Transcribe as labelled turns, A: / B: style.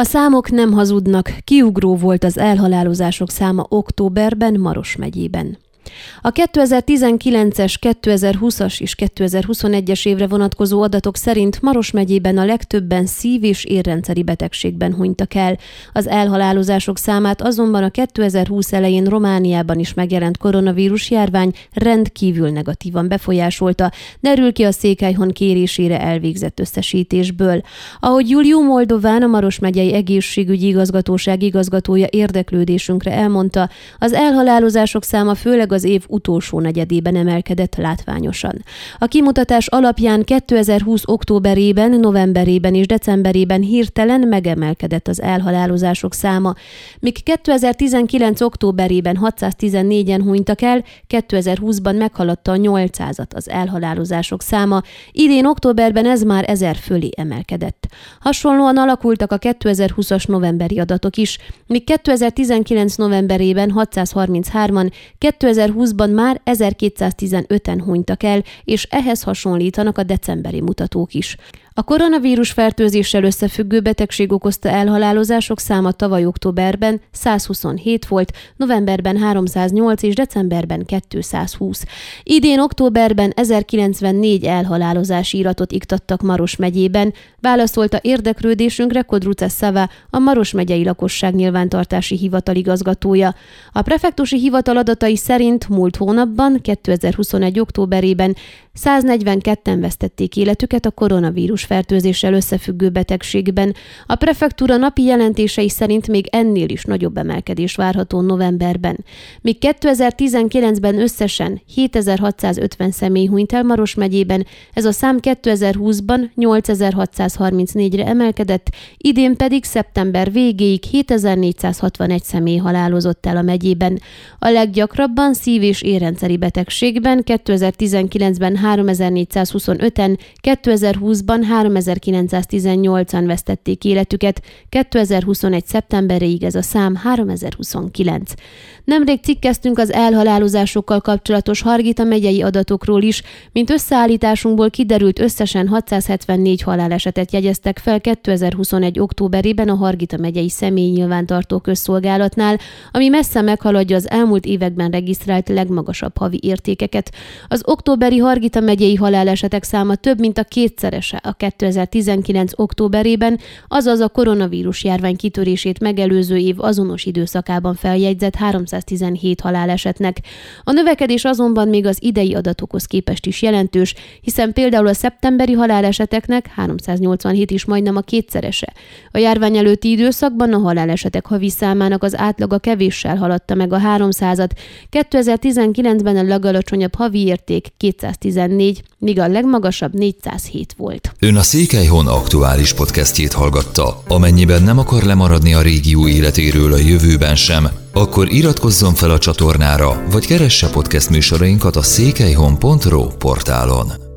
A: A számok nem hazudnak, kiugró volt az elhalálozások száma októberben Maros megyében. A 2019-es, 2020-as és 2021-es évre vonatkozó adatok szerint Maros megyében a legtöbben szív- és érrendszeri betegségben hunytak el. Az elhalálozások számát azonban a 2020 elején Romániában is megjelent koronavírus járvány rendkívül negatívan befolyásolta, derül ki a Székelyhon kérésére elvégzett összesítésből. Ahogy Julió Moldován, a Maros megyei egészségügyi igazgatóság igazgatója érdeklődésünkre elmondta, az elhalálozások száma főleg az az év utolsó negyedében emelkedett látványosan. A kimutatás alapján 2020 októberében, novemberében és decemberében hirtelen megemelkedett az elhalálozások száma, míg 2019 októberében 614-en hunytak el, 2020-ban meghaladta a 800-at az elhalálozások száma, idén októberben ez már 1000 fölé emelkedett. Hasonlóan alakultak a 2020-as novemberi adatok is, míg 2019 novemberében 633-an, 2020-ban már 1215-en hunytak el, és ehhez hasonlítanak a decemberi mutatók is. A koronavírus fertőzéssel összefüggő betegség okozta elhalálozások száma tavaly októberben 127 volt, novemberben 308 és decemberben 220. Idén októberben 1094 elhalálozási iratot iktattak Maros megyében, válaszolta érdeklődésünkre Kodruce Szava, a Maros megyei lakosság nyilvántartási hivatal igazgatója. A prefektusi hivatal adatai szerint múlt hónapban, 2021. októberében 142-en vesztették életüket a koronavírus fertőzéssel összefüggő betegségben. A prefektúra napi jelentései szerint még ennél is nagyobb emelkedés várható novemberben. Míg 2019-ben összesen 7650 személy hunyt el Maros megyében, ez a szám 2020-ban 8634-re emelkedett, idén pedig szeptember végéig 7461 személy halálozott el a megyében. A leggyakrabban szív- és érrendszeri betegségben 2019-ben 3425-en, 2020-ban 3918-an vesztették életüket, 2021. szeptemberéig ez a szám 3029. Nemrég cikkeztünk az elhalálozásokkal kapcsolatos Hargita megyei adatokról is, mint összeállításunkból kiderült összesen 674 halálesetet jegyeztek fel 2021. októberében a Hargita megyei személyi nyilvántartó közszolgálatnál, ami messze meghaladja az elmúlt években regisztrált legmagasabb havi értékeket. Az októberi Hargita megyei halálesetek száma több mint a kétszerese a 2019. októberében, azaz a koronavírus járvány kitörését megelőző év azonos időszakában feljegyzett 317 halálesetnek. A növekedés azonban még az idei adatokhoz képest is jelentős, hiszen például a szeptemberi haláleseteknek 387 is majdnem a kétszerese. A járvány előtti időszakban a halálesetek havi számának az átlaga kevéssel haladta meg a 300-at, 2019-ben a legalacsonyabb havi érték 214, míg a legmagasabb 407 volt.
B: Ön a Székelyhon aktuális podcastjét hallgatta. Amennyiben nem akar lemaradni a régió életéről a jövőben sem, akkor iratkozzon fel a csatornára, vagy keresse podcast műsorainkat a székelyhon.pro portálon.